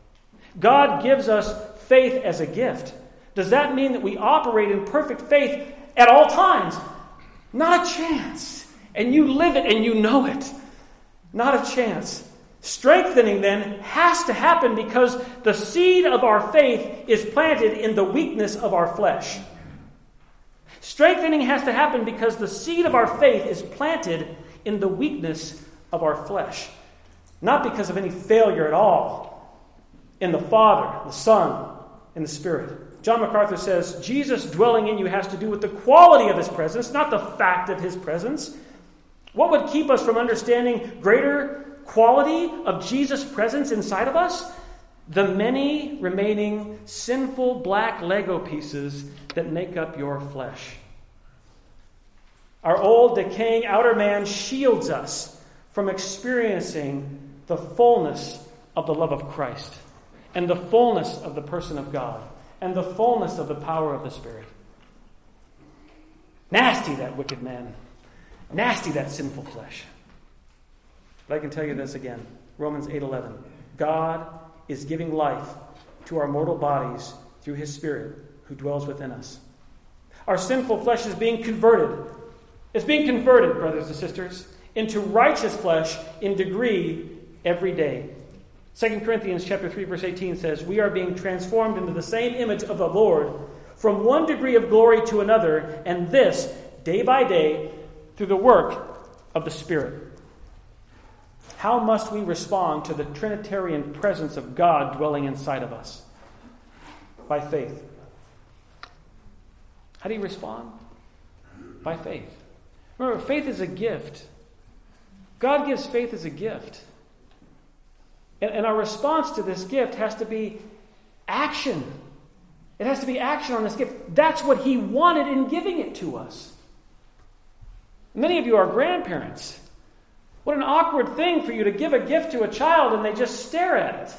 God gives us faith as a gift. Does that mean that we operate in perfect faith at all times? Not a chance. And you live it and you know it. Not a chance. Strengthening then has to happen because the seed of our faith is planted in the weakness of our flesh. Strengthening has to happen because the seed of our faith is planted in the weakness of our flesh not because of any failure at all in the Father, the Son, and the Spirit. John MacArthur says Jesus dwelling in you has to do with the quality of his presence, not the fact of his presence. What would keep us from understanding greater quality of Jesus' presence inside of us? The many remaining sinful black Lego pieces that make up your flesh. Our old decaying outer man shields us from experiencing the fullness of the love of Christ, and the fullness of the person of God, and the fullness of the power of the Spirit. Nasty, that wicked man. Nasty, that sinful flesh. But I can tell you this again Romans 8:11. God is giving life to our mortal bodies through his Spirit who dwells within us. Our sinful flesh is being converted. It's being converted, brothers and sisters, into righteous flesh in degree every day. 2 Corinthians chapter 3 verse 18 says, "We are being transformed into the same image of the Lord from one degree of glory to another, and this day by day through the work of the Spirit." How must we respond to the trinitarian presence of God dwelling inside of us? By faith. How do you respond? By faith. Remember, faith is a gift. God gives faith as a gift. And, and our response to this gift has to be action. It has to be action on this gift. That's what He wanted in giving it to us. Many of you are grandparents. What an awkward thing for you to give a gift to a child and they just stare at it.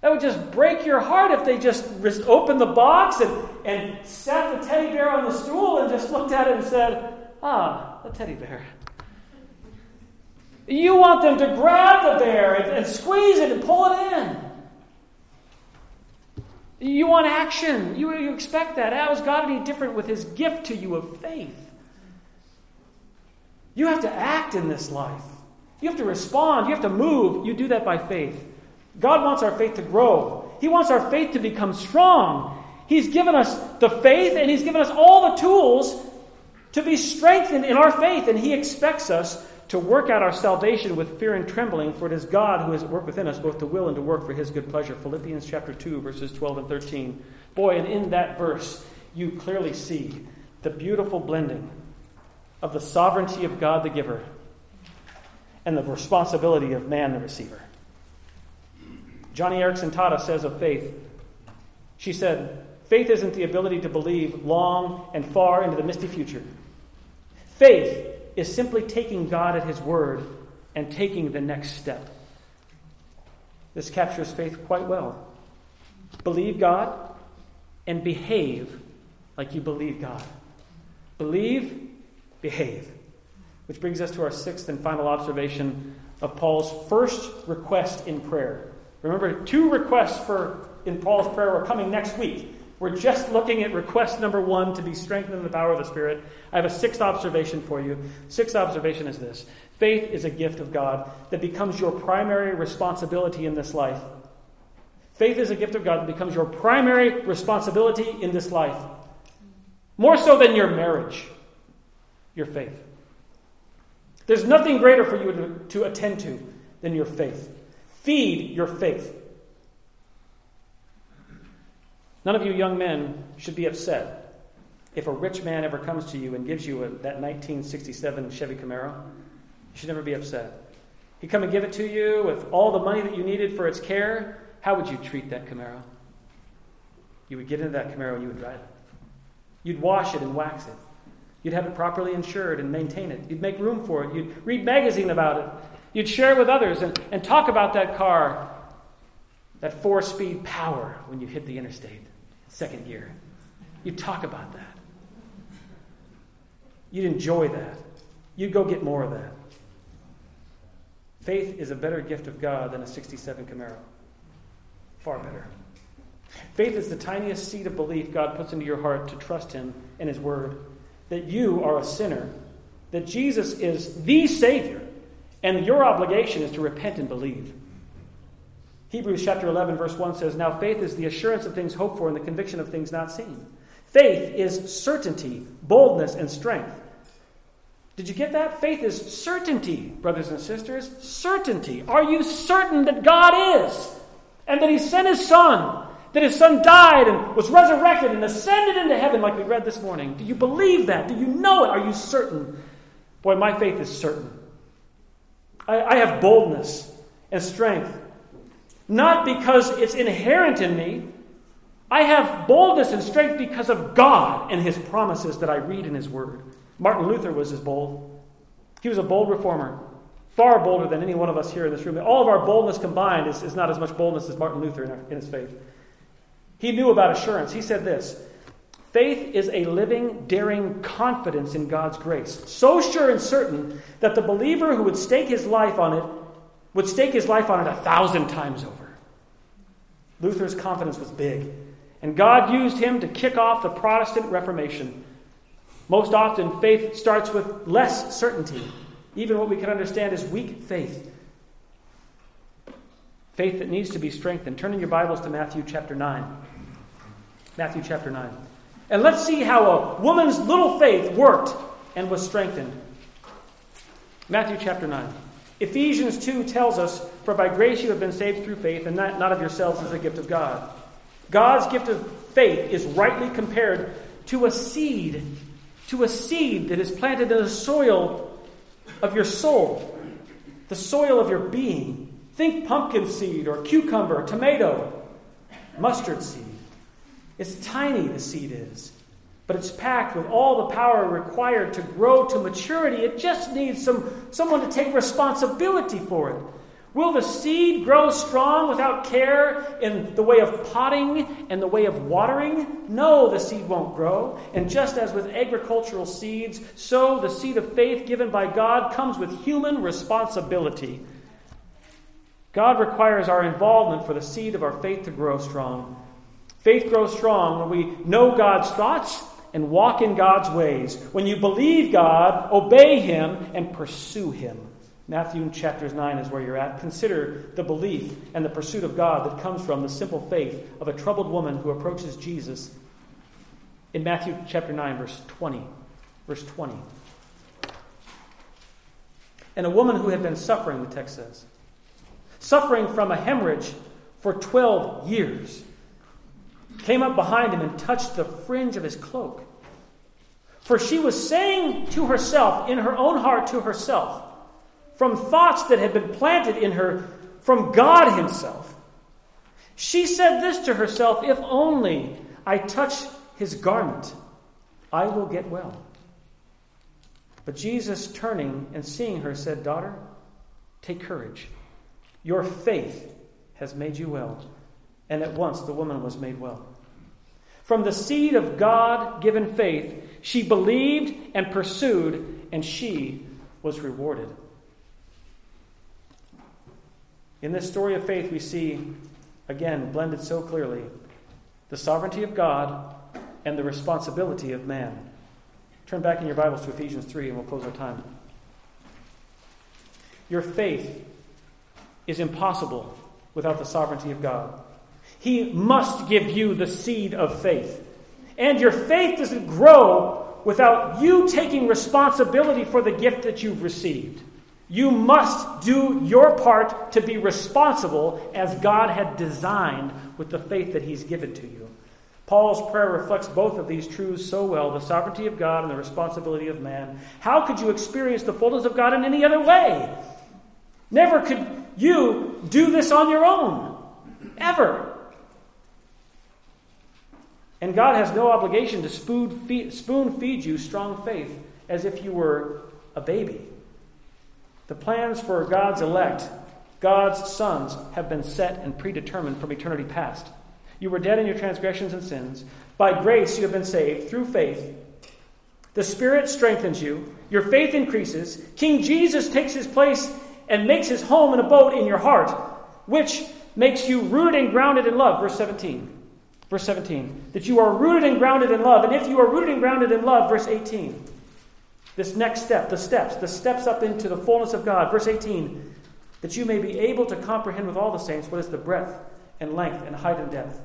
That would just break your heart if they just opened the box and, and sat the teddy bear on the stool and just looked at it and said, Ah, a teddy bear. You want them to grab the bear and, and squeeze it and pull it in. You want action. You, you expect that. How is God any different with his gift to you of faith? You have to act in this life. You have to respond. You have to move. You do that by faith. God wants our faith to grow. He wants our faith to become strong. He's given us the faith and He's given us all the tools to be strengthened in our faith. And He expects us to work out our salvation with fear and trembling, for it is God who is at work within us, both to will and to work for His good pleasure. Philippians chapter 2, verses 12 and 13. Boy, and in that verse, you clearly see the beautiful blending of the sovereignty of God the giver and the responsibility of man the receiver. Joni Eareckson Tada says of faith, she said, Faith isn't the ability to believe long and far into the misty future. Faith is simply taking God at His word and taking the next step. This captures faith quite well. Believe God and behave like you believe God. Believe behave. Which brings us to our sixth and final observation of Paul's first request in prayer. Remember, two requests for in Paul's prayer are coming next week. We're just looking at request number one to be strengthened in the power of the Spirit. I have a sixth observation for you. Sixth observation is this faith is a gift of God that becomes your primary responsibility in this life. Faith is a gift of God that becomes your primary responsibility in this life. More so than your marriage your faith. There's nothing greater for you to, attend to than your faith. Feed your faith. None of you young men should be upset if a rich man ever comes to you and gives you a, that 1967 Chevy Camaro. You should never be upset. He'd come and give it to you with all the money that you needed for its care. How would you treat that Camaro? You would get into that Camaro and you would drive it. You'd wash it and wax it. You'd have it properly insured and maintain it. You'd make room for it. You'd read magazine about it. You'd share it with others and, and talk about that car, that four speed power when you hit the interstate, second year. You'd talk about that. You'd enjoy that. You'd go get more of that. Faith is a better gift of God than a 67 Camaro. Far better. Faith is the tiniest seed of belief God puts into your heart to trust Him and His Word that you are a sinner, that Jesus is the Savior, and your obligation is to repent and believe. Hebrews chapter 11, verse 1 says, Now faith is the assurance of things hoped for and the conviction of things not seen. Faith is certainty, boldness, and strength. Did you get that? Faith is certainty, brothers and sisters. Certainty. Are you certain that God is and that He sent His Son that his son died and was resurrected and ascended into heaven, like we read this morning. Do you believe that? Do you know it? Are you certain? Boy, my faith is certain. I, I have boldness and strength, not because it's inherent in me. I have boldness and strength because of God and his promises that I read in his word. Martin Luther was as bold. He was a bold reformer, far bolder than any one of us here in this room. All of our boldness combined is, is not as much boldness as Martin Luther in, our, in his faith. He knew about assurance. He said this Faith is a living, daring confidence in God's grace, so sure and certain that the believer who would stake his life on it would stake his life on it a thousand times over. Luther's confidence was big, and God used him to kick off the Protestant Reformation. Most often, faith starts with less certainty. Even what we can understand as weak faith. Faith that needs to be strengthened. Turn in your Bibles to Matthew chapter 9. Matthew chapter 9. And let's see how a woman's little faith worked and was strengthened. Matthew chapter 9. Ephesians 2 tells us, For by grace you have been saved through faith, and not, not of yourselves as a gift of God. God's gift of faith is rightly compared to a seed, to a seed that is planted in the soil of your soul, the soil of your being. Think pumpkin seed or cucumber, tomato, mustard seed. It's tiny, the seed is, but it's packed with all the power required to grow to maturity. It just needs some, someone to take responsibility for it. Will the seed grow strong without care in the way of potting and the way of watering? No, the seed won't grow. And just as with agricultural seeds, so the seed of faith given by God comes with human responsibility. God requires our involvement for the seed of our faith to grow strong. Faith grows strong when we know God's thoughts and walk in God's ways. When you believe God, obey Him, and pursue Him. Matthew chapters 9 is where you're at. Consider the belief and the pursuit of God that comes from the simple faith of a troubled woman who approaches Jesus in Matthew chapter 9, verse 20. Verse 20. And a woman who had been suffering, the text says, suffering from a hemorrhage for 12 years, came up behind him and touched the fringe of his cloak. For she was saying to herself, in her own heart to herself, from thoughts that had been planted in her from God Himself. She said this to herself If only I touch His garment, I will get well. But Jesus, turning and seeing her, said, Daughter, take courage. Your faith has made you well. And at once the woman was made well. From the seed of God given faith, she believed and pursued, and she was rewarded. In this story of faith, we see, again, blended so clearly, the sovereignty of God and the responsibility of man. Turn back in your Bibles to Ephesians 3 and we'll close our time. Your faith is impossible without the sovereignty of God. He must give you the seed of faith. And your faith doesn't grow without you taking responsibility for the gift that you've received. You must do your part to be responsible as God had designed with the faith that He's given to you. Paul's prayer reflects both of these truths so well the sovereignty of God and the responsibility of man. How could you experience the fullness of God in any other way? Never could you do this on your own. Ever. And God has no obligation to spoon feed, you strong faith as if you were a baby. The plans for God's elect, God's sons, have been set and predetermined from eternity past. You were dead in your transgressions and sins. By grace you have been saved through faith. The Spirit strengthens you. Your faith increases. King Jesus takes his place and makes his home and abode in your heart, which makes you rooted and grounded in love. Verse 17. Verse 17. That you are rooted and grounded in love. And if you are rooted and grounded in love, verse 18. This next step, the steps, the steps up into the fullness of God. Verse 18, that you may be able to comprehend with all the saints what is the breadth and length and height and depth,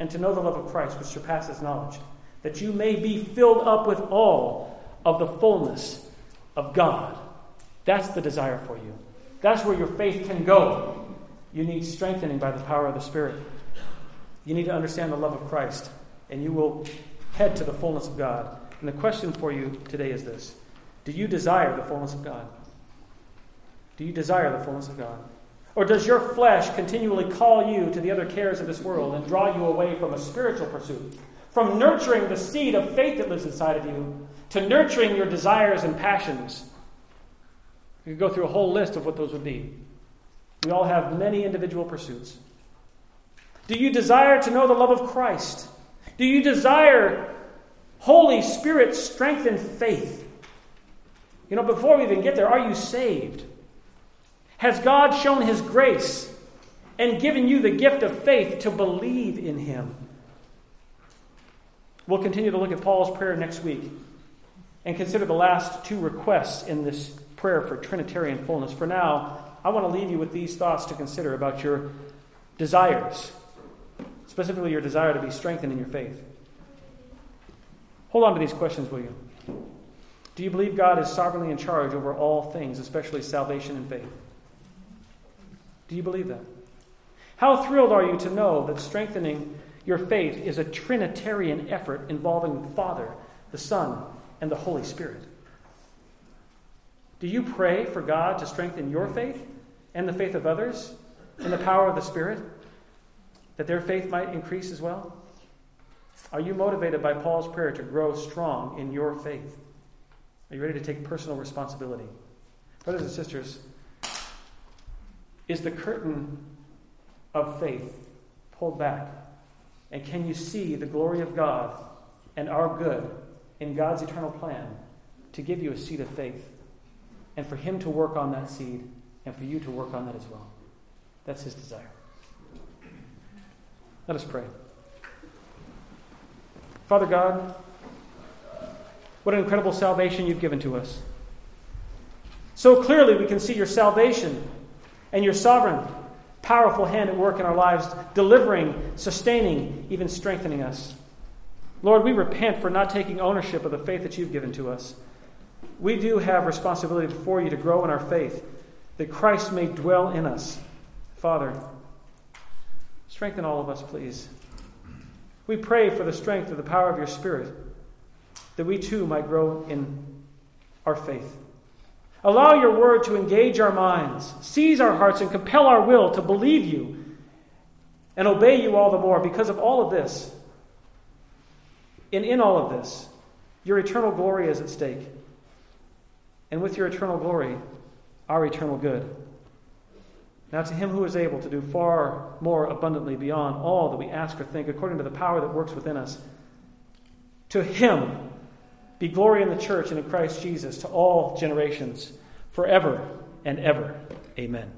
and to know the love of Christ which surpasses knowledge, that you may be filled up with all of the fullness of God. That's the desire for you. That's where your faith can go. You need strengthening by the power of the Spirit. You need to understand the love of Christ, and you will head to the fullness of God. And the question for you today is this do you desire the fullness of God? Do you desire the fullness of God? Or does your flesh continually call you to the other cares of this world and draw you away from a spiritual pursuit? From nurturing the seed of faith that lives inside of you to nurturing your desires and passions. You could go through a whole list of what those would be. We all have many individual pursuits. Do you desire to know the love of Christ? Do you desire Holy Spirit strengthened faith? You know, before we even get there, are you saved? Has God shown His grace and given you the gift of faith to believe in Him? We'll continue to look at Paul's prayer next week and consider the last two requests in this prayer for Trinitarian fullness. For now, I want to leave you with these thoughts to consider about your desires, specifically your desire to be strengthened in your faith. Hold on to these questions, will you? Do you believe God is sovereignly in charge over all things, especially salvation and faith? Do you believe that? How thrilled are you to know that strengthening your faith is a Trinitarian effort involving the Father, the Son, and the Holy Spirit? Do you pray for God to strengthen your faith and the faith of others in the power of the Spirit, that their faith might increase as well? Are you motivated by Paul's prayer to grow strong in your faith? Are you ready to take personal responsibility? Brothers and sisters, is the curtain of faith pulled back? And can you see the glory of God and our good in God's eternal plan to give you a seed of faith and for Him to work on that seed and for you to work on that as well? That's His desire. Let us pray. Father God, what an incredible salvation you've given to us. So clearly, we can see your salvation and your sovereign, powerful hand at work in our lives, delivering, sustaining, even strengthening us. Lord, we repent for not taking ownership of the faith that you've given to us. We do have responsibility before you to grow in our faith, that Christ may dwell in us. Father, strengthen all of us, please. We pray for the strength of the power of your Spirit that we too might grow in our faith. Allow your word to engage our minds, seize our hearts, and compel our will to believe you and obey you all the more because of all of this. And in all of this, your eternal glory is at stake. And with your eternal glory, our eternal good. Now, to him who is able to do far more abundantly beyond all that we ask or think, according to the power that works within us, to him be glory in the church and in Christ Jesus to all generations, forever and ever. Amen.